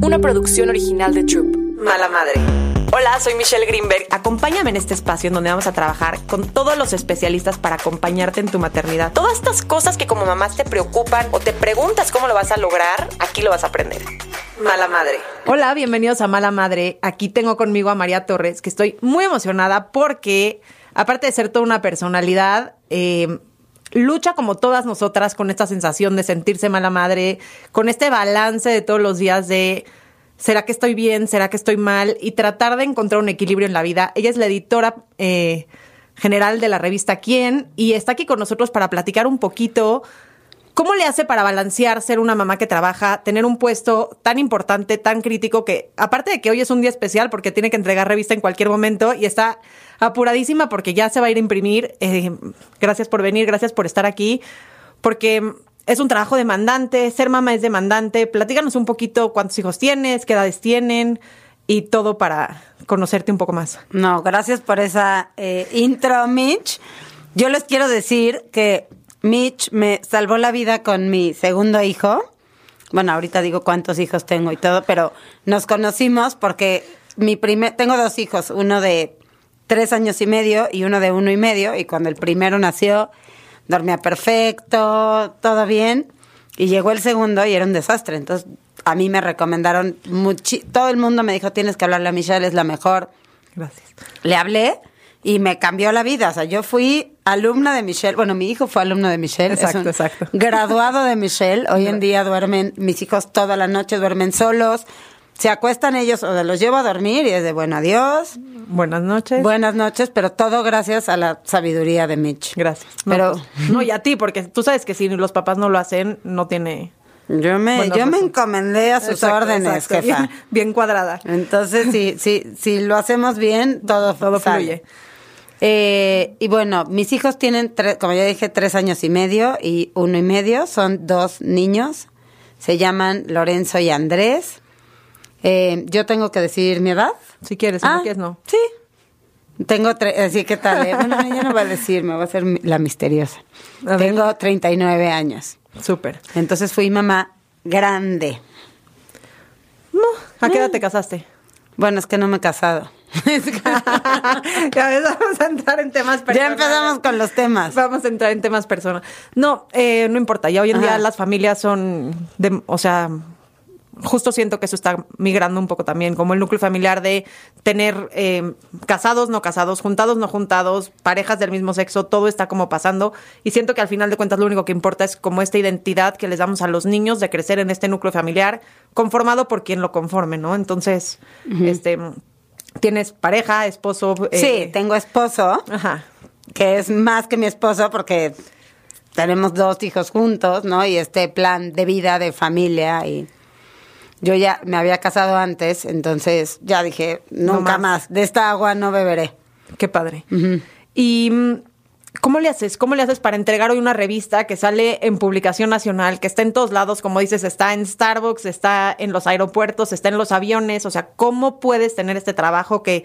una producción original de Troop. Mala madre. Hola, soy Michelle Greenberg. Acompáñame en este espacio en donde vamos a trabajar con todos los especialistas para acompañarte en tu maternidad. Todas estas cosas que como mamás te preocupan o te preguntas cómo lo vas a lograr, aquí lo vas a aprender. Mala madre. Hola, bienvenidos a Mala Madre. Aquí tengo conmigo a María Torres, que estoy muy emocionada porque, aparte de ser toda una personalidad, eh, lucha como todas nosotras con esta sensación de sentirse mala madre, con este balance de todos los días de ¿será que estoy bien? ¿Será que estoy mal? Y tratar de encontrar un equilibrio en la vida. Ella es la editora eh, general de la revista Quién y está aquí con nosotros para platicar un poquito ¿Cómo le hace para balancear ser una mamá que trabaja, tener un puesto tan importante, tan crítico, que aparte de que hoy es un día especial porque tiene que entregar revista en cualquier momento y está apuradísima porque ya se va a ir a imprimir? Eh, gracias por venir, gracias por estar aquí, porque es un trabajo demandante, ser mamá es demandante. Platícanos un poquito cuántos hijos tienes, qué edades tienen y todo para conocerte un poco más. No, gracias por esa eh, intro, Mitch. Yo les quiero decir que Mitch me salvó la vida con mi segundo hijo. Bueno, ahorita digo cuántos hijos tengo y todo, pero nos conocimos porque mi primer, tengo dos hijos, uno de tres años y medio y uno de uno y medio, y cuando el primero nació, dormía perfecto, todo bien, y llegó el segundo y era un desastre. Entonces, a mí me recomendaron, todo el mundo me dijo, tienes que hablarle a Michelle, es la mejor. Gracias. Le hablé y me cambió la vida. O sea, yo fui alumna de Michelle. Bueno, mi hijo fue alumno de Michelle. Exacto, exacto. Graduado de Michelle. Hoy en día duermen, mis hijos toda la noche duermen solos. Se acuestan ellos o los llevo a dormir y es de bueno, adiós. Buenas noches. Buenas noches, pero todo gracias a la sabiduría de Mitch. Gracias. pero pues, no, y a ti, porque tú sabes que si los papás no lo hacen, no tiene yo me, yo me encomendé a sus órdenes, jefa. Bien, cuadrada. Entonces, si, si, si lo hacemos bien, todo, todo fluye. Eh, y bueno, mis hijos tienen, como ya dije, tres años y medio y uno y medio. Son dos niños. Se llaman Lorenzo y Andrés. Eh, yo tengo que decir mi edad. Si quieres, si no ah, quieres, no. Sí. Tengo tres, así que tal. Eh? Bueno, ella no va a decir, me va a ser la misteriosa. Tengo 39 años. Súper. Entonces fui mamá grande. No, ¿a qué edad te casaste? Bueno, es que no me he casado. ya vamos a entrar en temas personales. Ya empezamos con los temas. Vamos a entrar en temas personales. No, eh, no importa. Ya hoy en día las familias son, de, o sea, justo siento que eso está migrando un poco también, como el núcleo familiar de tener eh, casados, no casados, juntados, no juntados, parejas del mismo sexo, todo está como pasando. Y siento que al final de cuentas lo único que importa es como esta identidad que les damos a los niños de crecer en este núcleo familiar, conformado por quien lo conforme, ¿no? Entonces, este ¿Tienes pareja, esposo? Eh? Sí, tengo esposo, Ajá. que es más que mi esposo porque tenemos dos hijos juntos, ¿no? Y este plan de vida, de familia y... Yo ya me había casado antes, entonces ya dije, nunca más. de esta agua no beberé. Qué padre. Y mm, ¿Cómo le haces? ¿Cómo le haces para entregar hoy una revista que sale en publicación nacional, que está en todos lados, como dices, está en Starbucks, está en los aeropuertos, está en los aviones? O sea, ¿cómo puedes tener este trabajo que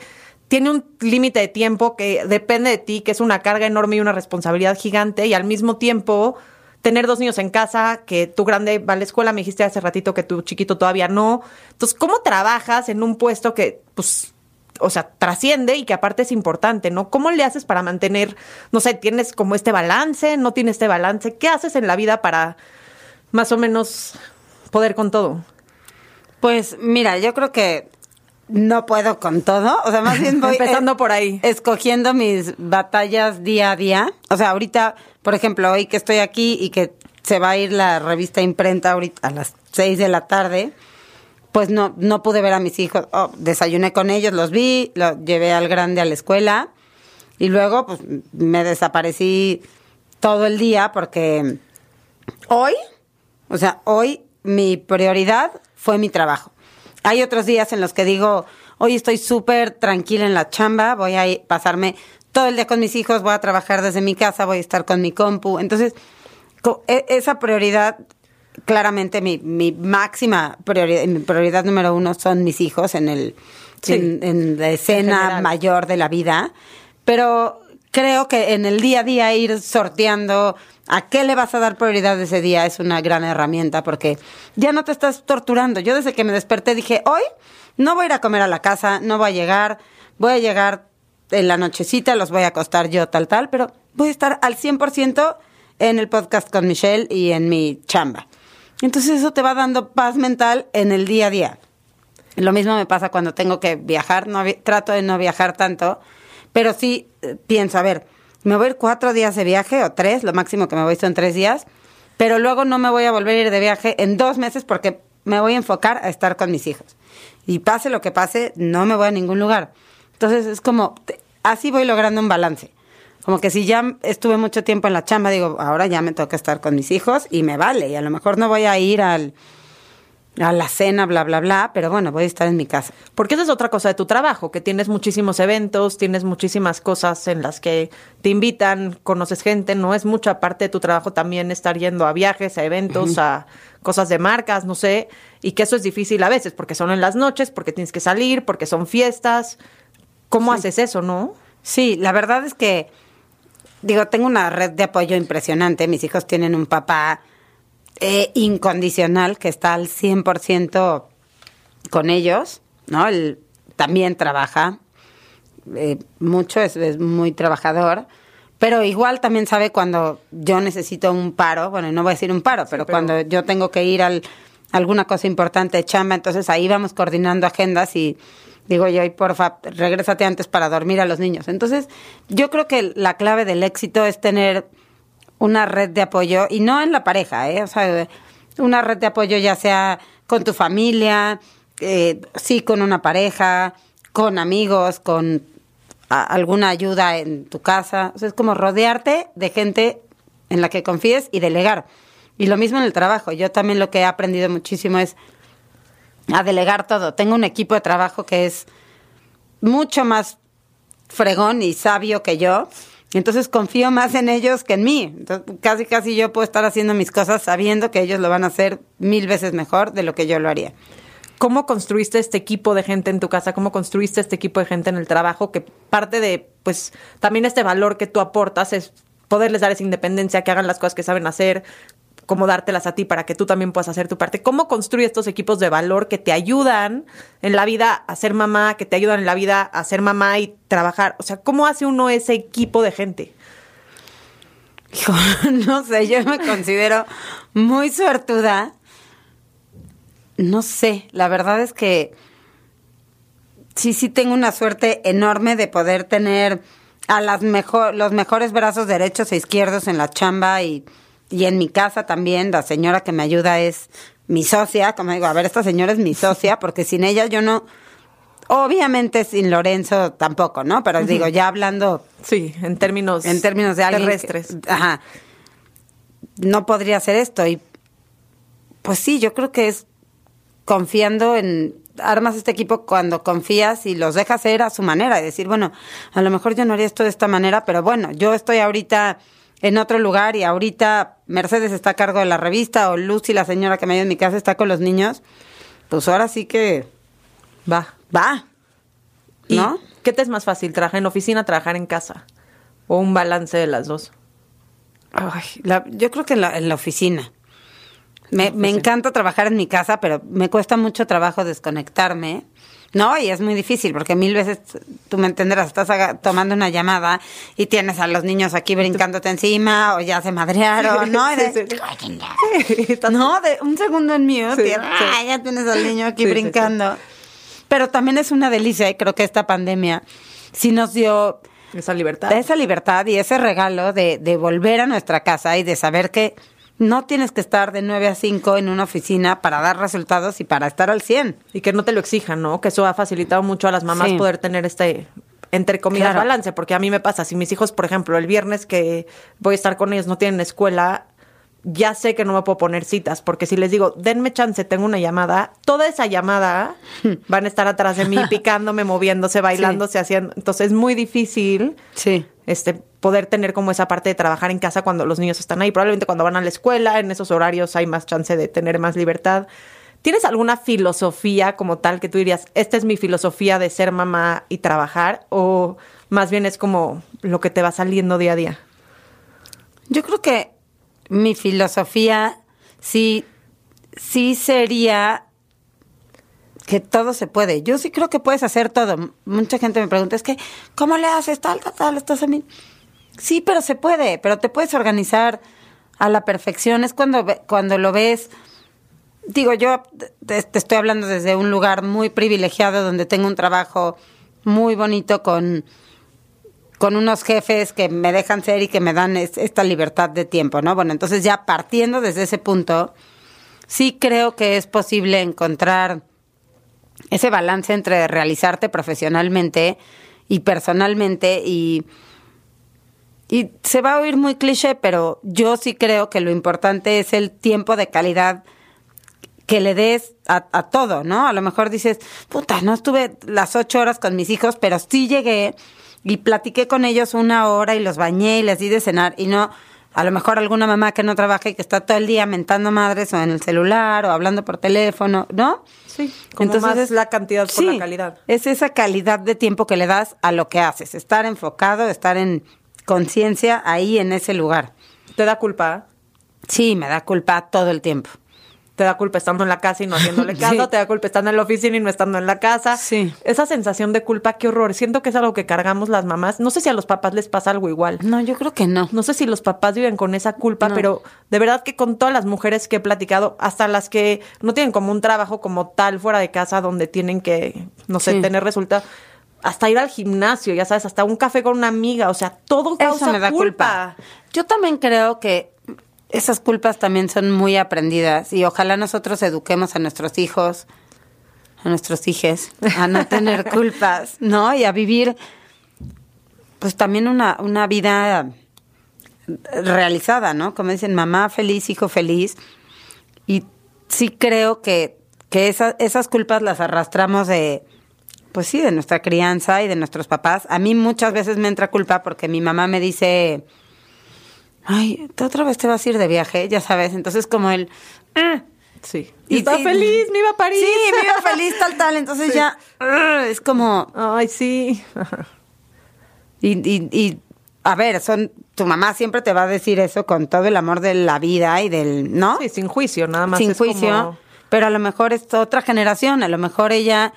tiene un límite de tiempo que depende de ti, que es una carga enorme y una responsabilidad gigante, y al mismo tiempo tener dos niños en casa, que tu grande va a la escuela, me dijiste hace ratito que tu chiquito todavía no. Entonces, ¿cómo trabajas en un puesto que, pues, o sea, trasciende y que aparte es importante, ¿no? ¿Cómo le haces para mantener, no sé, tienes como este balance, no tienes este balance? ¿Qué haces en la vida para más o menos poder con todo? Pues mira, yo creo que no puedo con todo, o sea, más bien voy empezando por ahí, escogiendo mis batallas día a día. O sea, ahorita, por ejemplo, hoy que estoy aquí y que se va a ir la revista imprenta ahorita a las seis de la tarde, pues no, no pude ver a mis hijos. Oh, desayuné con ellos, los vi, los llevé al grande a la escuela y luego pues me desaparecí todo el día porque hoy, o sea, hoy mi prioridad fue mi trabajo. Hay otros días en los que digo, hoy estoy súper tranquila en la chamba, voy a pasarme todo el día con mis hijos, voy a trabajar desde mi casa, voy a estar con mi compu. Entonces, e, esa prioridad claramente mi, mi máxima prioridad, mi prioridad número uno son mis hijos en el en, la escena mayor de la vida, pero creo que en el día a día ir sorteando a qué le vas a dar prioridad ese día es una gran herramienta porque ya no te estás torturando. Yo desde que me desperté dije, hoy no voy a ir a comer a la casa, no voy a llegar, voy a llegar en la nochecita, los voy a acostar yo tal, tal, pero voy a estar al 100% en el podcast con Michelle y en mi chamba. Entonces eso te va dando paz mental en el día a día. Lo mismo me pasa cuando tengo que viajar, no, trato de no viajar tanto, pero sí eh, pienso, a ver, me voy a ir cuatro días de viaje o tres, lo máximo que me voy son tres días, pero luego no me voy a volver a ir de viaje en dos meses porque me voy a enfocar a estar con mis hijos. Y pase lo que pase, no me voy a ningún lugar. Entonces es como, así voy logrando un balance. Como que si ya estuve mucho tiempo en la chamba, digo, ahora ya me toca estar con mis hijos y me vale. Y a lo mejor no voy a ir al, a la cena, bla, bla, bla, pero bueno, voy a estar en mi casa. Porque esa es otra cosa de tu trabajo, que tienes muchísimos eventos, tienes muchísimas cosas en las que te invitan, conoces gente, no es mucha parte de tu trabajo también estar yendo a viajes, a eventos, a cosas de marcas, no sé, y que eso es difícil a veces, porque son en las noches, porque tienes que salir, porque son fiestas. ¿Cómo haces eso, no? Sí, la verdad es que, digo, tengo una red de apoyo impresionante, mis hijos tienen un papá eh, incondicional que está al 100% con ellos, ¿no? Él también trabaja eh, mucho, es, muy trabajador, pero igual también sabe cuando yo necesito un paro, bueno, no voy a decir un paro, pero, cuando yo tengo que ir a alguna cosa importante de chamba, entonces ahí vamos coordinando agendas y digo yo, y porfa, regrésate antes para dormir a los niños. Entonces, yo creo que la clave del éxito es tener una red de apoyo, y no en la pareja, ¿eh? O sea, una red de apoyo ya sea con tu familia, eh, sí con una pareja, con amigos, con alguna ayuda en tu casa. O es como rodearte de gente en la que confíes y delegar. Y lo mismo en el trabajo. Yo también lo que he aprendido muchísimo es a delegar todo. Tengo un equipo de trabajo que es mucho más fregón y sabio que yo entonces confío más en ellos que en mí. Entonces, casi, casi yo puedo estar haciendo mis cosas sabiendo que ellos lo van a hacer mil veces mejor de lo que yo lo haría. ¿Cómo construiste este equipo de gente en tu casa? ¿Cómo construiste este equipo de gente en el trabajo? Que parte de, pues, también este valor que tú aportas es poderles dar esa independencia, que hagan las cosas que saben hacer, cómo dártelas a ti para que tú también puedas hacer tu parte. ¿Cómo construye estos equipos de valor que te ayudan en la vida a ser mamá, que te ayudan en la vida a ser mamá y trabajar? O sea, ¿cómo hace uno ese equipo de gente? no sé, yo me considero muy suertuda. No sé, la verdad es que sí, sí tengo una suerte enorme de poder tener a las los mejores brazos derechos e izquierdos en la chamba y y en mi casa también la señora que me ayuda es mi socia, como digo, a ver, esta señora es mi socia, porque sin ella yo no, obviamente sin Lorenzo tampoco, ¿no? Pero digo, ya hablando... Sí, en términos... En términos de terrestres. ajá. No podría hacer esto y pues sí, yo creo que es confiando en armas este equipo cuando confías y los dejas ser a su manera y decir, bueno, a lo mejor yo no haría esto de esta manera, pero bueno, yo estoy ahorita en otro lugar y ahorita Mercedes está a cargo de la revista o Lucy, la señora que me ayuda en mi casa, está con los niños, pues ahora sí que va. Va. ¿No? ¿Qué te es más fácil, trabajar en oficina, trabajar en casa? ¿O un balance de las dos? Ay, yo creo que en la, en la oficina. Me, me encanta trabajar en mi casa, pero me cuesta mucho trabajo desconectarme. No, y es muy difícil porque mil veces, tú me entenderás, estás tomando una llamada y tienes a los niños aquí brincándote encima o ya se madrearon, ¿no? no, de un segundo en mute, ya tienes al niño aquí brincando. Pero también es una delicia y creo que esta pandemia sí nos dio... Esa libertad. Esa libertad y ese regalo de, de volver a nuestra casa y de saber que no tienes que estar de 9 a 5 en una oficina para dar resultados y para estar al 100. Y que no te lo exijan, ¿no? Que eso ha facilitado mucho a las mamás poder tener este entre comillas balance, porque a mí me pasa, si mis hijos, por ejemplo, el viernes que voy a estar con ellos no tienen escuela, ya sé que no me puedo poner citas, porque si les digo, denme chance, tengo una llamada, toda esa llamada van a estar atrás de mí, picándome, moviéndose, bailándose, haciendo. Entonces es muy difícil sí. este, poder tener como esa parte de trabajar en casa cuando los niños están ahí. Probablemente cuando van a la escuela, en esos horarios hay más chance de tener más libertad. ¿Tienes alguna filosofía como tal que tú dirías, esta es mi filosofía de ser mamá y trabajar? ¿O más bien es como lo que te va saliendo día a día? Yo creo que mi filosofía sí, sí sería que todo se puede. Yo sí creo que puedes hacer todo. Mucha gente me pregunta, es que, ¿cómo le haces tal, tal, tal? Estás a mí. Sí, pero se puede, pero te puedes organizar a la perfección. Es cuando, cuando lo ves. Digo, yo te, te estoy hablando desde un lugar muy privilegiado donde tengo un trabajo muy bonito con, con unos jefes que me dejan ser y que me dan es- esta libertad de tiempo, ¿no? Bueno, entonces ya partiendo desde ese punto, sí creo que es posible encontrar ese balance entre realizarte profesionalmente y personalmente y, y se va a oír muy cliché, pero yo sí creo que lo importante es el tiempo de calidad que le des a, a todo, ¿no? A lo mejor dices, puta, no estuve las ocho horas con mis hijos, pero sí llegué y platiqué con ellos una hora y los bañé y les di de cenar y no, a lo mejor alguna mamá que no trabaja y que está todo el día mentando madres o en el celular o hablando por teléfono, ¿no? Sí, como más la cantidad por la calidad. Es esa calidad de tiempo que le das a lo que haces, estar enfocado, estar en conciencia ahí en ese lugar. ¿Te da culpa? Sí, me da culpa todo el tiempo. Te da culpa estando en la casa y no haciéndole Sí. caso, te da culpa estando en la oficina y no estando en la casa. Sí. Esa sensación de culpa, qué horror. Siento que es algo que cargamos las mamás. No sé si a los papás les pasa algo igual. No, yo creo que no. No sé si los papás viven con esa culpa, No. pero de verdad que con todas las mujeres que he platicado, hasta las que no tienen como un trabajo como tal fuera de casa donde tienen que, no sé, Sí. tener resultados, hasta ir al gimnasio, ya sabes, hasta un café con una amiga, o sea, todo causa Eso me da culpa. Yo también creo que esas culpas también son muy aprendidas y ojalá nosotros eduquemos a nuestros hijos, a nuestros hijes, a no tener culpas, ¿no? Y a vivir, pues también una, una vida realizada, ¿no? Como dicen, mamá feliz, hijo feliz. Y sí creo que, que esa- esas culpas las arrastramos de, pues sí, de nuestra crianza y de nuestros papás. A mí muchas veces me entra culpa porque mi mamá me dice, ay, ¿tú otra vez te vas a ir de viaje? Ya sabes, entonces como el... "Ah". Sí. Y está sí. feliz, me iba a París. Sí, me iba feliz, tal, tal. Entonces Sí. ya "Ah", es como... Ay, sí. Y, y, y, a ver, son tu mamá siempre te va a decir eso con todo el amor de la vida y del, ¿no? Sí, sin juicio, nada más. Sin es juicio. como- Pero a lo mejor es otra generación, a lo mejor ella,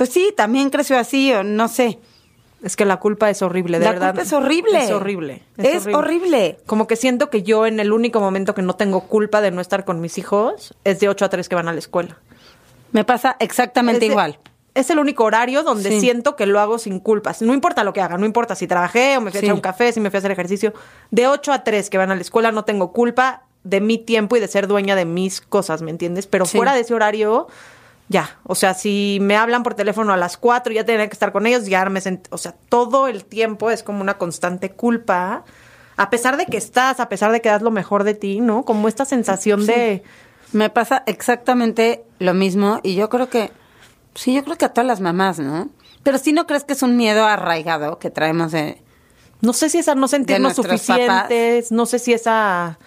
pues sí, también creció así o no sé. Es que la culpa es horrible, de la verdad. culpa es horrible. Es horrible. Es, horrible. Como que siento que yo en el único momento que no tengo culpa de no estar con mis hijos es de 8 a 3 que van a la escuela. Me pasa exactamente Es de- igual. Es el único horario donde Sí. siento que lo hago sin culpas. No importa lo que haga, no importa si trabajé o me fui a Sí. echar un café, si me fui a hacer ejercicio. De 8 a 3 que van a la escuela no tengo culpa de mi tiempo y de ser dueña de mis cosas, ¿me entiendes? Pero Sí. fuera de ese horario, ya. O sea, si me hablan por teléfono a las 4 y ya tenía que estar con ellos, ya me sent... O sea, todo el tiempo es como una constante culpa. A pesar de que estás, a pesar de que das lo mejor de ti, ¿no? Como esta sensación de... Me pasa exactamente lo mismo y yo creo que, sí, yo creo que a todas las mamás, ¿no? Pero si no crees que es un miedo arraigado que traemos de... No sé si esa no sentirnos suficientes, no sé si esa,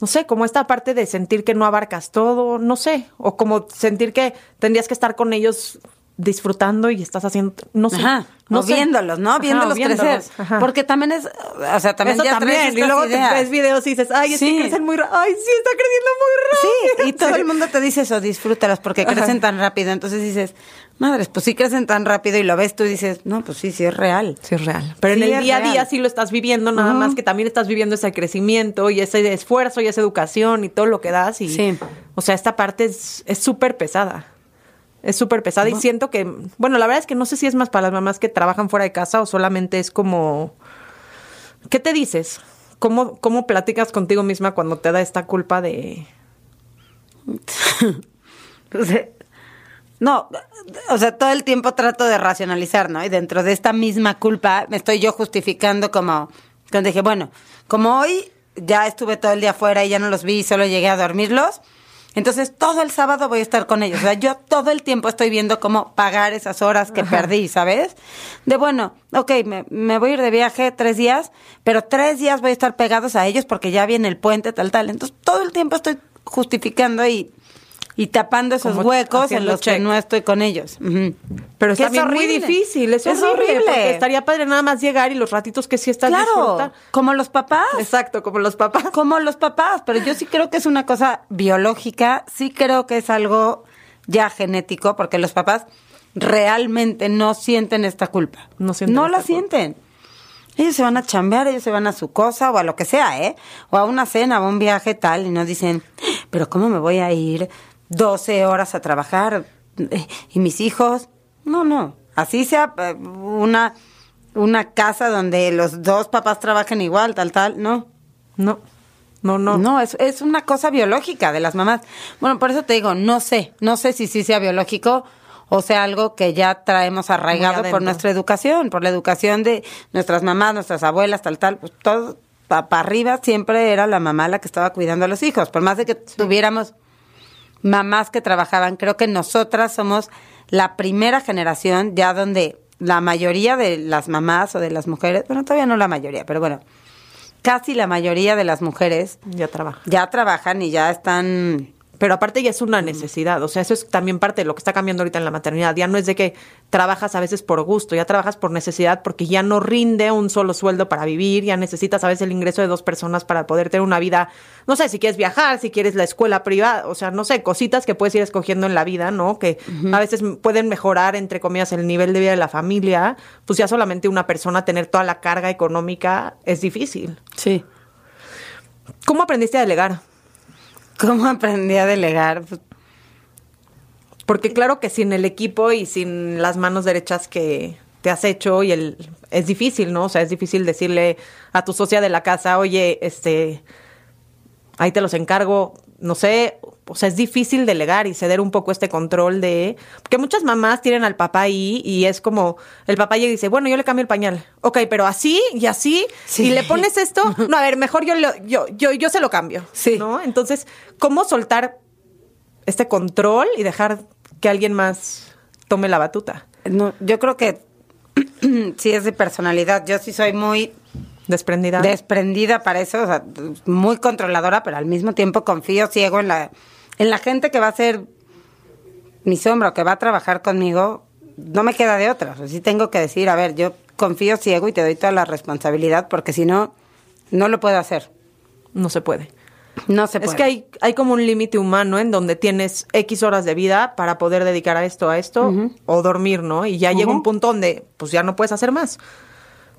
no sé, como esta parte de sentir que no abarcas todo, no sé, o como sentir que tendrías que estar con ellos disfrutando y estás haciendo, no sé, Ajá, no o sé. viéndolos, ¿no? Ajá, Viéndolos, viéndolos, crecer. ajá. Porque también es, o sea, también Eso ya traes también, y luego ideas. te ves videos y dices, ay, es Sí. que crecen muy rápido, ay, sí, está creciendo muy rápido. Sí, y todo el mundo te dice eso, disfrútalas porque crecen tan rápido. Entonces dices, madres, pues sí crecen tan rápido y lo ves tú y dices, no, pues sí, sí es real. Sí, es real. Pero Sí, en el es día a día sí lo estás viviendo, nada más que también estás viviendo ese crecimiento y ese esfuerzo y esa educación y todo lo que das. Y, Sí. O sea, esta parte es es súper pesada. Es súper pesada y siento que, bueno, la verdad es que no sé si es más para las mamás que trabajan fuera de casa o solamente es como, ¿qué te dices? ¿Cómo, cómo platicas contigo misma cuando te da esta culpa de... No, o sea, todo el tiempo trato de racionalizar, ¿no? Y dentro de esta misma culpa me estoy yo justificando como, cuando dije, bueno, como hoy ya estuve todo el día afuera y ya no los vi y solo llegué a dormirlos, entonces todo el sábado voy a estar con ellos. O sea, yo todo el tiempo estoy viendo cómo pagar esas horas que perdí, ¿sabes? De bueno, ok, me, me voy a ir de viaje tres días, pero tres días voy a estar pegados a ellos porque ya viene el puente, tal, tal. Entonces todo el tiempo estoy justificando y, y tapando esos Como huecos en los que check. no estoy con ellos. Pero Que es también muy difícil, es, Es horrible, horrible. porque estaría padre nada más llegar y los ratitos que sí estás Claro, disfruta. como los papás. Exacto, como los papás. Como los papás, pero yo sí creo que es una cosa biológica, sí creo que es algo ya genético, porque los papás realmente no sienten esta culpa. No sienten No la sienten. Ellos se van a chambear, ellos se van a su cosa o a lo que sea, ¿eh? O a una cena o a un viaje tal y no dicen, pero ¿cómo me voy a ir 12 horas a trabajar? Eh, ¿Y mis hijos? No, no. Así sea eh, una, una casa donde los dos papás trabajen igual, tal, tal, no. No, no, no. No, es, es una cosa biológica de las mamás. Bueno, por eso te digo, no sé, no sé si sí sea biológico o sea algo que ya traemos arraigado por nuestra educación, por la educación de nuestras mamás, nuestras abuelas, tal, tal, pues todo para arriba siempre era la mamá la que estaba cuidando a los hijos, por más de que tuviéramos mamás que trabajaban, creo que nosotras somos la primera generación ya donde la mayoría de las mamás o de las mujeres, bueno, todavía no la mayoría, pero bueno, casi la mayoría de las mujeres Ya trabaja. ya trabajan y ya están Pero aparte ya es una necesidad, o sea, eso es también parte de lo que está cambiando ahorita en la maternidad. Ya no es de que trabajas a veces por gusto, ya trabajas por necesidad porque ya no rinde un solo sueldo para vivir, ya necesitas a veces el ingreso de dos personas para poder tener una vida, no sé, si quieres viajar, si quieres la escuela privada, o sea, no sé, cositas que puedes ir escogiendo en la vida, ¿no? Que a veces pueden mejorar, entre comillas, el nivel de vida de la familia, pues ya solamente una persona tener toda la carga económica es difícil. Sí. ¿Cómo aprendiste a delegar? ¿Cómo aprendí a delegar? Porque claro que sin el equipo y sin las manos derechas que te has hecho y el es difícil, ¿no? O sea, es difícil decirle a tu socia de la casa, oye, este, ahí te los encargo, no sé, o sea, es difícil delegar y ceder un poco este control de, porque muchas mamás tienen al papá ahí y es como, el papá llega y dice, bueno, yo le cambio el pañal, ok, pero así y así, Sí. y le pones esto, no, a ver, mejor yo, lo- yo, yo, yo se lo cambio, Sí. ¿no? Entonces, ¿cómo soltar este control y dejar que alguien más tome la batuta? no, yo creo que sí es de personalidad. Yo sí soy muy Desprendida. desprendida para eso, o sea, muy controladora, pero al mismo tiempo confío ciego en la, en la gente que va a ser mi sombra o que va a trabajar conmigo. No me queda de otra. O sea, sí tengo que decir, a ver, yo confío ciego y te doy toda la responsabilidad, porque si no, no lo puedo hacer. no se puede. No se puede. Es que hay, hay como un límite humano en donde tienes X horas de vida para poder dedicar a esto, a esto, o dormir, ¿no? Y ya llega un punto donde pues ya no puedes hacer más.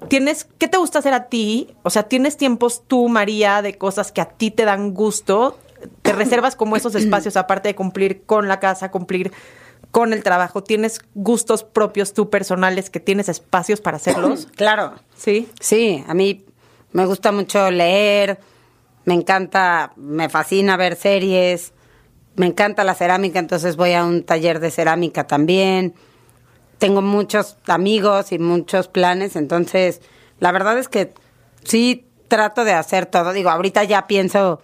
Tienes, ¿qué te gusta hacer a ti? O sea, ¿tienes tiempos tú, María, de cosas que a ti te dan gusto? ¿Te reservas como esos espacios aparte de cumplir con la casa, cumplir con el trabajo? ¿Tienes gustos propios tú personales que tienes espacios para hacerlos? Claro. Sí. Sí, a mí me gusta mucho leer, me encanta, me fascina ver series, me encanta la cerámica, entonces voy a un taller de cerámica también. Tengo muchos amigos y muchos planes, entonces la verdad es que sí trato de hacer todo. Digo, ahorita ya pienso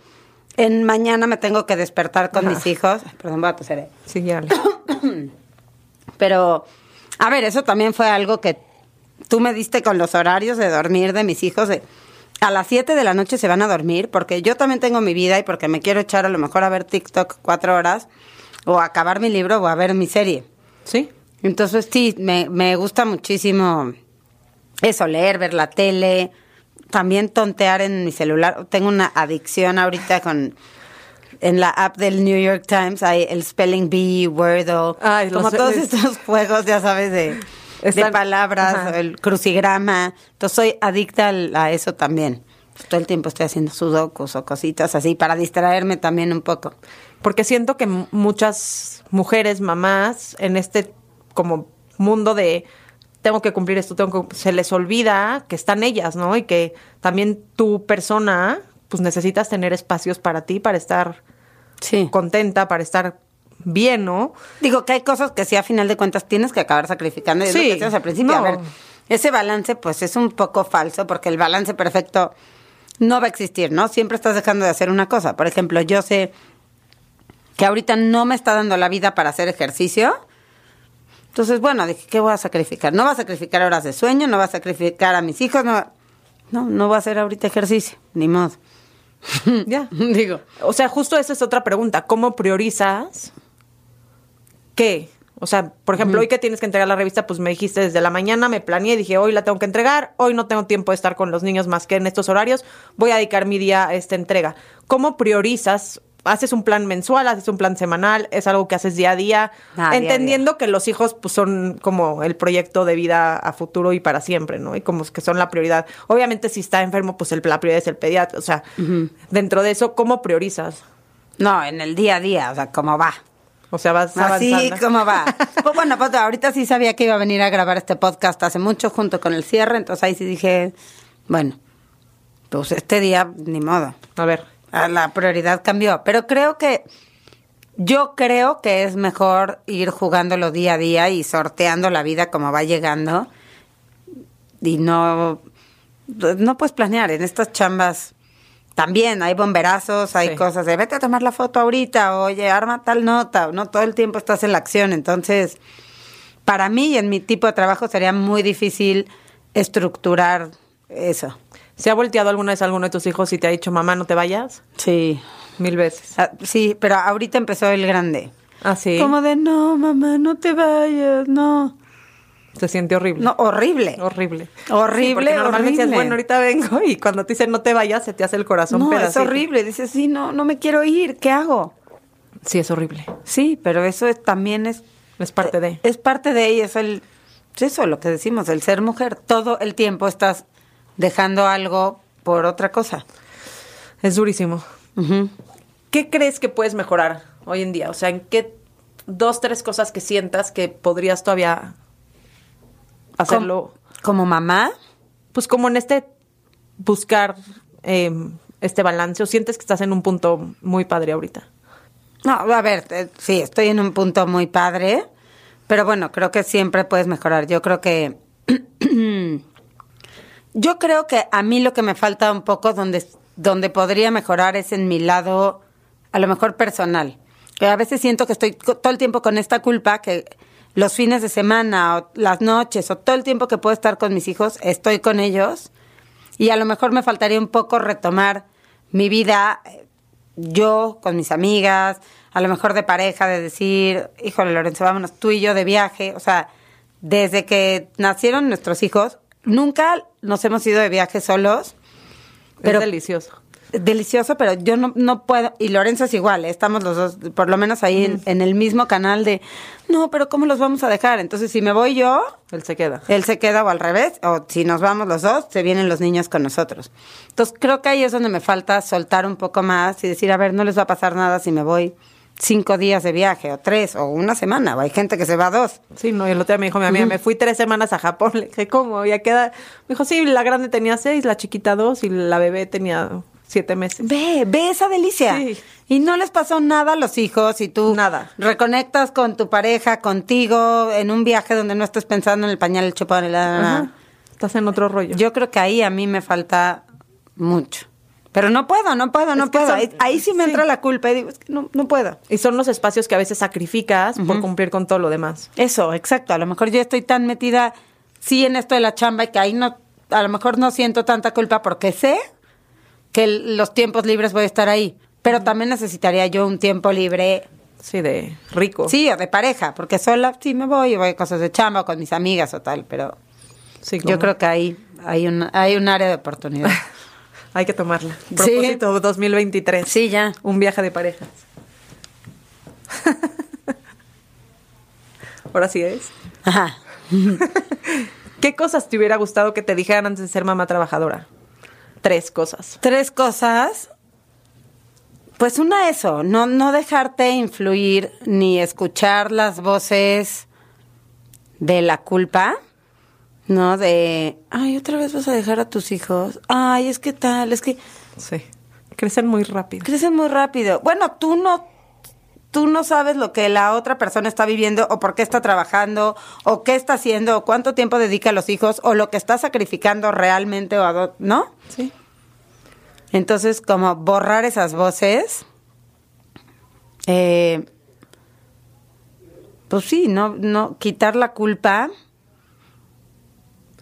en mañana me tengo que despertar con mis hijos. Ay, Perdón, voy a toser. eh. Sí, ya. Pero, a ver, eso también fue algo que tú me diste con los horarios de dormir de mis hijos. de- a las 7 de la noche se van a dormir porque yo también tengo mi vida y porque me quiero echar a lo mejor a ver TikTok cuatro horas o a acabar mi libro o a ver mi serie. Sí. Entonces sí, me, me gusta muchísimo eso, leer, ver la tele, también tontear en mi celular. Tengo una adicción ahorita con... En la app del New York Times hay el Spelling Bee, Wordle, Ay, como los- todos es- estos juegos, ya sabes, de, de palabras, el crucigrama. Entonces soy adicta al- a eso también. Pues, todo el tiempo estoy haciendo sudokus o cositas así para distraerme también un poco. Porque siento que muchas mujeres, mamás, en este como mundo de tengo que cumplir esto, tengo que, se les olvida que están ellas, ¿no? Y que también tu persona, pues necesitas tener espacios para ti, para estar Sí. contenta, para estar bien, ¿no? Digo que hay cosas que sí a final de cuentas tienes que acabar sacrificando. y es lo Sí, que decías al principio. no. A ver, ese balance pues es un poco falso porque el balance perfecto no va a existir, ¿no? Siempre estás dejando de hacer una cosa. Por ejemplo, yo sé que ahorita no me está dando la vida para hacer ejercicio. Entonces, bueno, dije, ¿qué voy a sacrificar? No voy a sacrificar horas de sueño, no voy a sacrificar a mis hijos, no, no, no voy a hacer ahorita ejercicio, ni modo. Ya. Digo, O sea, justo esa es otra pregunta. ¿Cómo priorizas qué? O sea, por ejemplo, hoy que tienes que entregar la revista, pues me dijiste desde la mañana, me planeé, dije, hoy la tengo que entregar, hoy no tengo tiempo de estar con los niños más que en estos horarios, voy a dedicar mi día a esta entrega. ¿Cómo priorizas? ¿Haces un plan mensual, haces un plan semanal? ¿Es algo que haces día a día? Ah, día a Entendiendo que los hijos pues, son como el proyecto de vida a futuro y para siempre, ¿no? Y como que son la prioridad. Obviamente, si está enfermo, pues el, la prioridad es el pediatra. O sea, dentro de eso, ¿cómo priorizas? No, en el día a día, o sea, cómo va. O sea, vas Así avanzando. como va. Pues bueno, pues ahorita sí sabía que iba a venir a grabar este podcast hace mucho junto con el cierre, entonces ahí sí dije, bueno, pues este día ni modo. A ver. La prioridad cambió, pero creo que yo creo que es mejor ir jugándolo día a día y sorteando la vida como va llegando y no no puedes planear en estas chambas también hay bomberazos, hay Sí. cosas de vete a tomar la foto ahorita, oye, arma tal nota, no todo el tiempo estás en la acción, entonces para mí y en mi tipo de trabajo sería muy difícil estructurar eso. ¿Se ha volteado alguna vez alguno de tus hijos y te ha dicho, mamá, no te vayas? Sí. Mil veces. Ah, sí, pero ahorita empezó el grande. Ah, sí. Como de, no, mamá, no te vayas, no. Se siente horrible. No, horrible. Horrible. Horrible, Sí, porque normalmente dices, horrible. bueno, ahorita vengo y cuando te dicen no te vayas, se te hace el corazón No, es horrible. Dices, sí, no, no me quiero ir, ¿qué hago? Sí, es horrible. Sí, pero eso es, también es... Es parte de. Es parte de ella, es el... es eso, lo que decimos, el ser mujer. Todo el tiempo estás dejando algo por otra cosa. Es durísimo. ¿Qué crees que puedes mejorar hoy en día? O sea, ¿en qué dos, tres cosas que sientas que podrías todavía hacerlo? Como, como mamá, Pues como en este buscar eh, este balance o sientes que estás en un punto muy padre ahorita. No, a ver, eh, sí, estoy en un punto muy padre, pero bueno, creo que siempre puedes mejorar. Yo creo que... yo creo que a mí lo que me falta un poco donde, donde podría mejorar es en mi lado, a lo mejor personal. Que a veces siento que estoy todo el tiempo con esta culpa que los fines de semana o las noches o todo el tiempo que puedo estar con mis hijos, estoy con ellos. Y a lo mejor me faltaría un poco retomar mi vida eh, yo con mis amigas, a lo mejor de pareja, de decir, híjole Lorenzo, vámonos tú y yo de viaje. O sea, desde que nacieron nuestros hijos, nunca nos hemos ido de viaje solos. Pero es delicioso. delicioso, pero yo no, no puedo, y Lorenzo es igual, ¿eh? estamos los dos, por lo menos ahí en, en el mismo canal de, no, pero ¿cómo los vamos a dejar? Entonces, si me voy yo, Él se queda. él se queda o al revés, o si nos vamos los dos, se vienen los niños con nosotros. Entonces, creo que ahí es donde me falta soltar un poco más y decir, a ver, no les va a pasar nada si me voy cinco días de viaje, o tres, o una semana, o hay gente que se va dos. Sí, no, y el otro día me dijo mi amiga, me fui tres semanas a Japón. Le dije, ¿cómo? Ya queda. Me dijo, sí, la grande tenía seis, la chiquita dos y la bebé tenía siete meses. Ve, ve esa delicia. Sí. Y no les pasó nada a los hijos y tú Nada. reconectas con tu pareja, contigo, en un viaje donde no estés pensando en el pañal, el chupón. Ajá. Estás en otro rollo. Yo creo que ahí a mí me falta mucho. Pero no puedo, no puedo, no Es puedo. son- ahí, ahí sí me sí. entra la culpa y digo, es que no, no puedo. Y son los espacios que a veces sacrificas por cumplir con todo lo demás. Eso, exacto. A lo mejor yo estoy tan metida, sí, en esto de la chamba y que ahí no, a lo mejor no siento tanta culpa porque sé que los tiempos libres voy a estar ahí. Pero también necesitaría yo un tiempo libre, Sí, de rico. sí, o de pareja, porque sola sí me voy y voy a cosas de chamba o con mis amigas o tal, pero Sí, yo creo que ahí hay un, hay un área de oportunidad. Hay que tomarla. Sí. Propósito 2023. Sí, ya. Un viaje de parejas. Ahora sí es. Ajá. ¿Qué cosas te hubiera gustado que te dijeran antes de ser mamá trabajadora? Tres cosas. Tres cosas. Pues una eso, no, no dejarte influir ni escuchar las voces de la culpa, ¿no? De, ay, otra vez vas a dejar a tus hijos. Ay, es que tal, es que Sí. Crecen muy rápido. crecen muy rápido. Bueno, tú no, tú no sabes lo que la otra persona está viviendo o por qué está trabajando o qué está haciendo o cuánto tiempo dedica a los hijos o lo que está sacrificando realmente o a ¿no? Sí. Entonces, como borrar esas voces. eh, pues sí, no, no, quitar la culpa.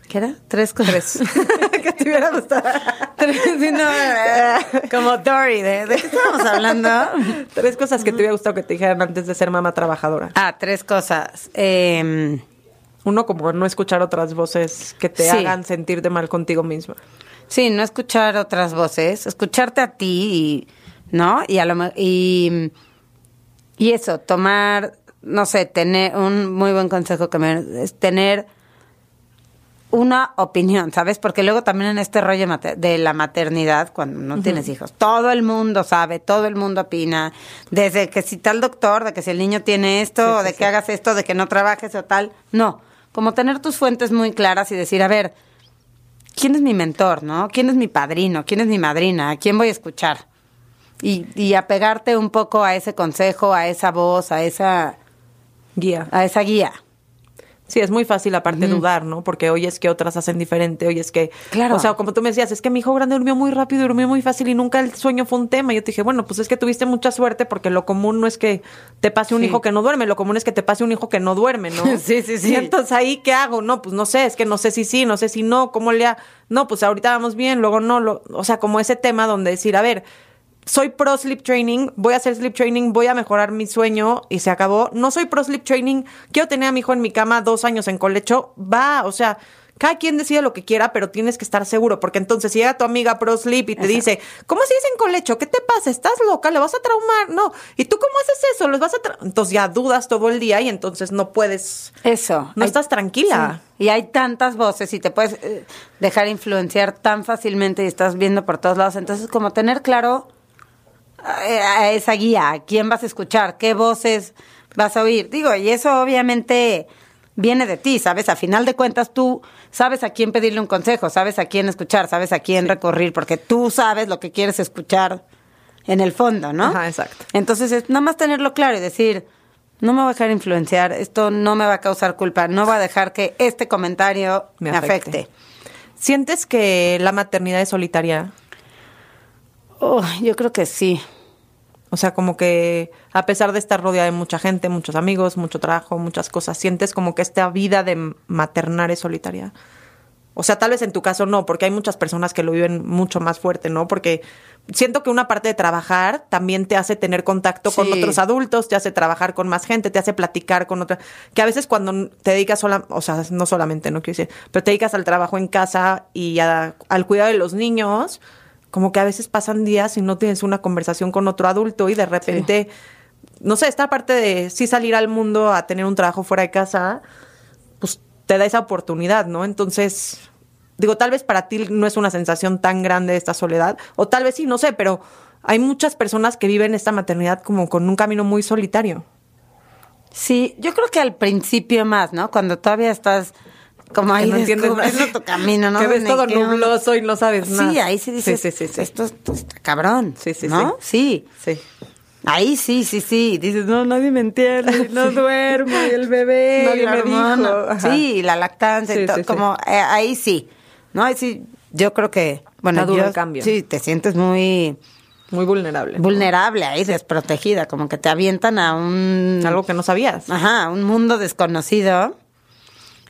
¿Qué era? Tres cosas. Tres. que te hubiera gustado. Sí, no, eh, como Dory, ¿de, ¿de qué estábamos hablando? Tres cosas que te hubiera gustado que te dijeran antes de ser mamá trabajadora. Ah, tres cosas. Eh, Uno, como no escuchar otras voces que te Sí. hagan sentirte mal contigo misma. sí, no escuchar otras voces, escucharte a ti y, ¿no? Y a lo y, y eso, tomar, no sé, tener un muy buen consejo que me es tener una opinión, ¿sabes? Porque luego también en este rollo de la maternidad, cuando no tienes hijos, todo el mundo sabe, todo el mundo opina, desde que si tal doctor, de que si el niño tiene esto, Sí, o de sí. que hagas esto, de que no trabajes o tal. No, como tener tus fuentes muy claras y decir, a ver, ¿quién es mi mentor, no? ¿Quién es mi padrino? ¿Quién es mi madrina? ¿A quién voy a escuchar? Y, y apegarte un poco a ese consejo, a esa voz, a esa, Guía. a esa guía. Sí, es muy fácil aparte dudar, ¿no? Porque hoy es que otras hacen diferente, hoy es que... Claro. O sea, como tú me decías, es que mi hijo grande durmió muy rápido, durmió muy fácil y nunca el sueño fue un tema. Y yo te dije, bueno, pues es que tuviste mucha suerte porque lo común no es que te pase un Sí. hijo que no duerme, lo común es que te pase un hijo que no duerme, ¿no? Sí, sí, sí. Y entonces ahí, ¿qué hago? No, pues no sé, es que no sé si sí, no sé si no, ¿cómo le ha... No, pues ahorita vamos bien, luego no, lo... o sea, como ese tema donde decir, a ver, soy pro sleep training, voy a hacer sleep training, voy a mejorar mi sueño y se acabó. No soy pro sleep training, quiero tener a mi hijo en mi cama dos años en colecho, va, o sea, cada quien decide lo que quiera, pero tienes que estar seguro, porque entonces si llega tu amiga pro sleep y te dice, ¿cómo sigues en colecho? ¿Qué te pasa? ¿Estás loca? ¿Le vas a traumar? No. ¿Y tú cómo haces eso? ¿Los vas a tra-?" Entonces ya dudas todo el día y entonces no puedes, Eso. no Hay- estás tranquila. Sí. Y hay tantas voces y te puedes eh, dejar influenciar tan fácilmente y estás viendo por todos lados. Entonces, como tener claro a esa guía, a quién vas a escuchar, qué voces vas a oír. Digo, y eso obviamente viene de ti, ¿sabes? A final de cuentas tú sabes a quién pedirle un consejo, sabes a quién escuchar, sabes a quién recurrir, porque tú sabes lo que quieres escuchar en el fondo, ¿no? Ajá, exacto. Entonces, es nada más tenerlo claro y decir, no me voy a dejar influenciar, esto no me va a causar culpa, no voy a dejar que este comentario me, afecte. ¿Sientes que la maternidad es solitaria? Oh, yo creo que sí. O sea, como que a pesar de estar rodeada de mucha gente, muchos amigos, mucho trabajo, muchas cosas, sientes como que esta vida de maternar es solitaria. O sea, tal vez en tu caso no, porque hay muchas personas que lo viven mucho más fuerte, ¿no? Porque siento que una parte de trabajar también te hace tener contacto con otros adultos, te hace trabajar con más gente, te hace platicar con otra. Que a veces cuando te dedicas sola, o sea, no solamente, no quiero decir, pero te dedicas al trabajo en casa y a- al cuidado de los niños, como que a veces pasan días y no tienes una conversación con otro adulto y de repente, no sé, esta parte de sí salir al mundo a tener un trabajo fuera de casa, pues te da esa oportunidad, ¿no? Entonces, digo, tal vez para ti no es una sensación tan grande esta soledad, o tal vez sí, no sé, pero hay muchas personas que viven esta maternidad como con un camino muy solitario. Sí, yo creo que al principio más, ¿no? Cuando todavía estás como ahí no entiendes tu camino, ¿no? Que ves todo nubloso y no sabes nada. Sí, ahí sí dices, Sí, sí, sí, esto, esto está cabrón, Sí, sí, ¿no? Sí. Sí. Ahí sí, sí, sí. Dices, no, nadie me entiende, no duermo, y el bebé, Nadie me dijo. Ajá. Sí, la lactancia, y Sí, todo, sí, como eh, ahí sí. No, ahí sí, yo creo que, bueno, duro el cambio. Sí, te sientes muy Muy vulnerable. vulnerable ahí, desprotegida, como que te avientan a un... Algo que no sabías. Ajá, un mundo desconocido.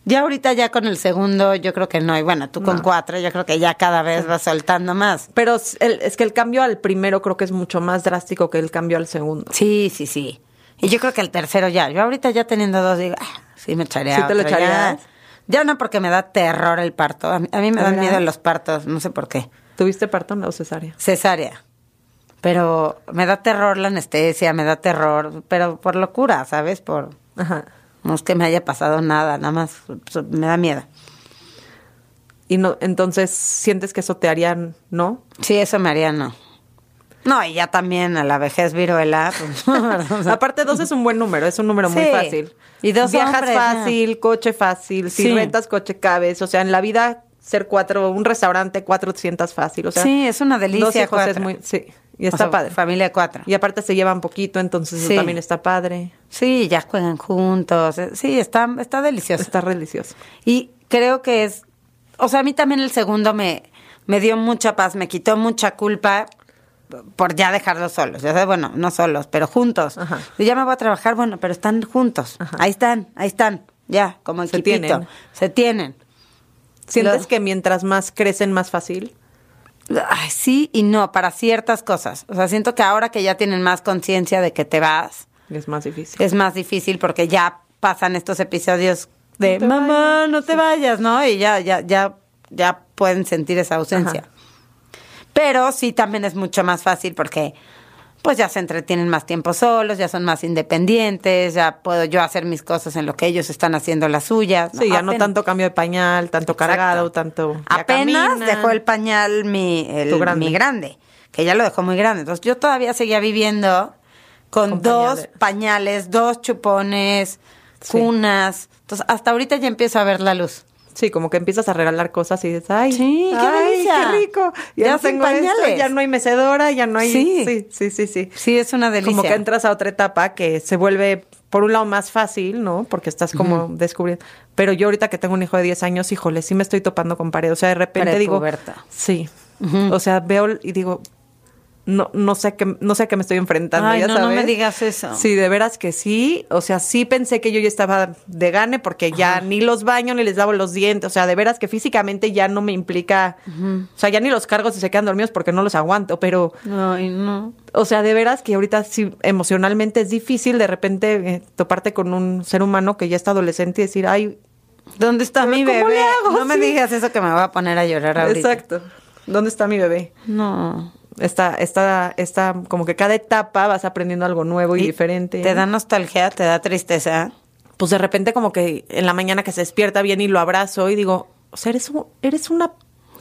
Ya ahorita ya con el segundo, yo creo que no. Y bueno, tú con cuatro, yo creo que ya cada vez vas soltando más. Pero es el- es que el cambio al primero creo que es mucho más drástico que el cambio al segundo. Sí, sí, sí. Y yo creo que el tercero ya. Yo ahorita ya teniendo dos digo, ah, sí me echaría ¿Sí te lo otro, echarías? Ya no porque me da terror el parto. A mí, a mí me ¿De dan miedo los partos, no sé por qué. ¿Tuviste parto o cesárea? Cesárea. Pero me da terror la anestesia, me da terror, pero por locura, ¿sabes? Por Ajá. No es que me haya pasado nada, nada más me da miedo. Y no, entonces sientes que eso te harían, ¿no? Sí, eso me haría no. No, y ya también a la vejez viruela. Pues, Aparte, dos es un buen número, es un número muy fácil. Y dos Viajas hombres, fácil, coche fácil, si Sí. rentas coche cabes. O sea, en la vida ser cuatro, un restaurante, cuatro te sientas fácil. O sea, Sí, es una delicia, Dos hijos es muy, sí, y o está sea, padre. Familia de cuatro. Y aparte se llevan poquito, entonces Sí. eso también está padre. Sí, ya juegan juntos. eh, Sí, está, está delicioso. Está delicioso. Y creo que es, o sea, a mí también el segundo me, me dio mucha paz, me quitó mucha culpa por ya dejarlos solos. Ya sabes, bueno, no solos, pero juntos. Ajá. Y ya me voy a trabajar, bueno, pero están juntos. Ajá. Ahí están, ahí están. Ya, como Se equipito. tienen. Se tienen. ¿Sientes Lo- que mientras más crecen, más fácil? Ay, sí y no, para ciertas cosas. O sea, siento que ahora que ya tienen más conciencia de que te vas, Es más difícil. es más difícil porque ya pasan estos episodios de No mamá, no te vayas, ¿no? Y ya, ya, ya, ya pueden sentir esa ausencia. Ajá. Pero sí también es mucho más fácil porque pues ya se entretienen más tiempo solos, ya son más independientes, ya puedo yo hacer mis cosas en lo que ellos están haciendo las suyas. Sí, ya no tanto cambio de pañal, tanto cargado, tanto. Apenas dejó el pañal mi, el- grande. mi grande, que ya lo dejó muy grande. Entonces yo todavía seguía viviendo con, Con dos pañales. pañales, dos chupones, Sí. cunas. Entonces hasta ahorita ya empiezo a ver la luz. Sí, como que empiezas a regalar cosas y dices, ay, Sí, qué ay, delicia. qué rico. Ya, Ya no tengo esto, ya no hay mecedora, ya no hay. Sí. sí, sí, sí. sí. Sí, es una delicia. Como que entras a otra etapa que se vuelve, por un lado, más fácil, ¿no? Porque estás como descubriendo. Pero yo ahorita que tengo un hijo de 10 años, híjole, sí me estoy topando con pared. O sea, de repente digo. Sí. O sea, veo y digo. No, no sé a qué, no sé a qué me estoy enfrentando. Ay, ya no, no me digas eso. Sí, de veras que sí. O sea, sí pensé que yo ya estaba de gane porque ya ni los baño ni les lavo los dientes. O sea, de veras que físicamente ya no me implica. O sea, ya ni los cargos si se quedan dormidos porque no los aguanto. Pero Ay, no. o sea, de veras que ahorita sí, emocionalmente es difícil de repente eh, toparte con un ser humano que ya está adolescente y decir, ay, ¿Dónde está mi ¿cómo bebé? le hago? No me digas eso que me voy a poner a llorar ahorita. exacto, ¿dónde está mi bebé? No. Está, está, está, como que cada etapa vas aprendiendo algo nuevo y, diferente. ¿Te da nostalgia? ¿Te da tristeza? Pues de repente como que en la mañana que se despierta bien y lo abrazo y digo, o sea, eres, un- eres una...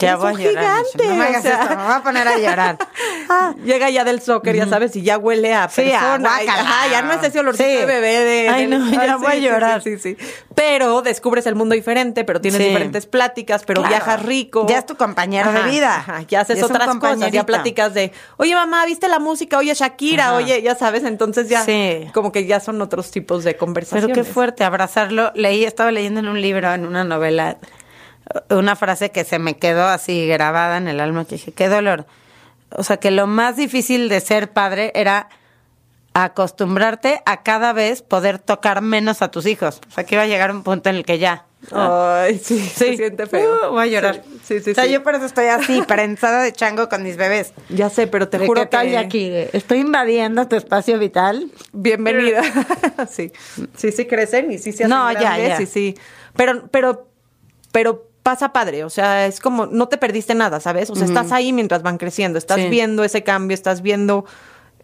Ya voy a llorar. No me o hagas sea, esto, me voy a poner a llorar. Ah, llega ya del soccer, ya sabes, y ya huele a Sí, a y- ajá, ya no es ese olorcito Sí. de bebé de... Ay, del- no, ya voy a llorar. Sí, sí. Pero descubres el mundo diferente, pero tienes diferentes pláticas, pero Claro. viajas rico. Ya es tu compañero de vida. Ajá, ya haces Ya otras cosas, ya platicas de, oye mamá, ¿viste la música? Oye Shakira, oye, ya sabes, entonces ya Sí. como que ya son otros tipos de conversaciones. Pero qué fuerte abrazarlo. Leí, estaba leyendo en un libro, en una novela, una frase que se me quedó así grabada en el alma, que dije, qué dolor. O sea, que lo más difícil de ser padre era acostumbrarte a cada vez poder tocar menos a tus hijos. O sea, que iba a llegar un punto en el que ya. Ay, sí, se siente feo. Uh, voy a llorar. Sí, sí, O sea, sí. yo por eso estoy así, prensada de chango con mis bebés. Ya sé, pero te ¿De juro qué tal que aquí? Estoy invadiendo tu espacio vital. Bienvenida. sí. Sí, sí crecen y sí se hacen No, ya, ya. y sí. Pero, pero, pero pasa padre. O sea, es como, no te perdiste nada, ¿sabes? O sea, estás ahí mientras van creciendo. Estás Sí. viendo ese cambio, estás viendo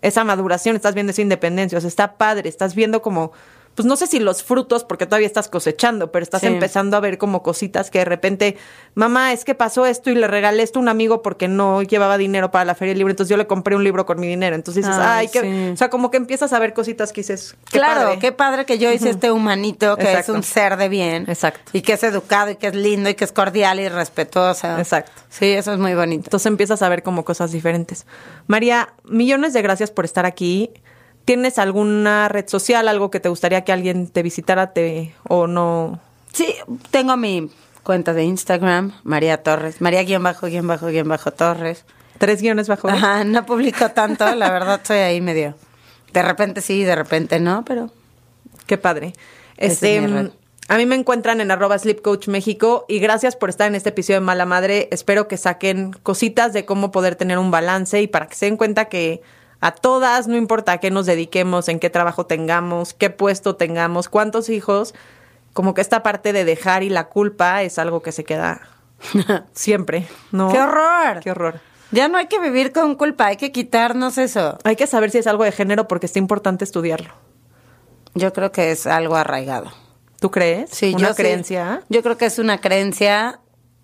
esa maduración, estás viendo esa independencia. O sea, está padre. Estás viendo como, pues no sé si los frutos, porque todavía estás cosechando, pero estás Sí. empezando a ver como cositas que de repente, mamá, es que pasó esto y le regalé esto a un amigo porque no llevaba dinero para la feria del libro, entonces yo le compré un libro con mi dinero. Entonces dices, Ay, ay, que, o sea, como que empiezas a ver cositas que dices, qué claro, padre. qué padre que yo hice este humanito que Exacto. es un ser de bien. Exacto. Y que es educado y que es lindo y que es cordial y respetuoso. Exacto. Sí, eso es muy bonito. Entonces empiezas a ver como cosas diferentes. María, millones de gracias por estar aquí. ¿Tienes alguna red social, algo que te gustaría que alguien te visitara te, o no? Sí, tengo mi cuenta de Instagram, María Torres, María guion bajo, guion bajo, guion bajo Torres. Tres guiones bajo. Ajá, no publico tanto, la verdad soy ahí medio. De repente sí, de repente no, pero Qué padre. Este, es a mí me encuentran en arroba Sleep Coach México y gracias por estar en este episodio de Mala Madre. Espero que saquen cositas de cómo poder tener un balance y para que se den cuenta que a todas, no importa a qué nos dediquemos, en qué trabajo tengamos, qué puesto tengamos, cuántos hijos, como que esta parte de dejar y la culpa es algo que se queda siempre, ¿no? ¡Qué horror! Qué horror. Ya no hay que vivir con culpa, hay que quitarnos eso. Hay que saber si es algo de género porque está importante estudiarlo. Yo creo que es algo arraigado. ¿Tú crees? Sí, ¿Una yo sí. creencia? Yo creo que es una creencia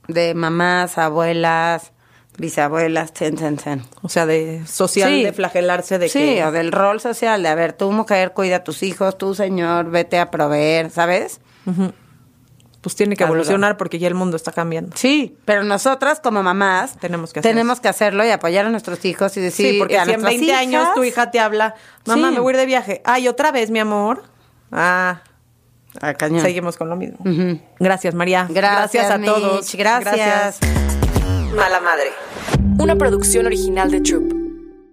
de mamás, abuelas, bisabuelas, ten, ten, ten. O sea, de social, Sí. de flagelarse de sí, que... o del rol social, de a ver, tú mujer cuida a tus hijos, tú señor vete a proveer, ¿sabes? pues tiene que Algo. evolucionar porque ya el mundo está cambiando. Sí, pero nosotras como mamás Tenemos que tenemos que hacerlo y apoyar a nuestros hijos y decir Sí, porque a si en nuestras 20 años tu hija te habla, mamá, Sí. me voy a ir de viaje. Ay, otra vez, mi amor. Ah, Ah, cañón. seguimos con lo mismo. Gracias, María. Gracias, a Mitch, todos. Gracias. Mala madre. Una producción original de Troop.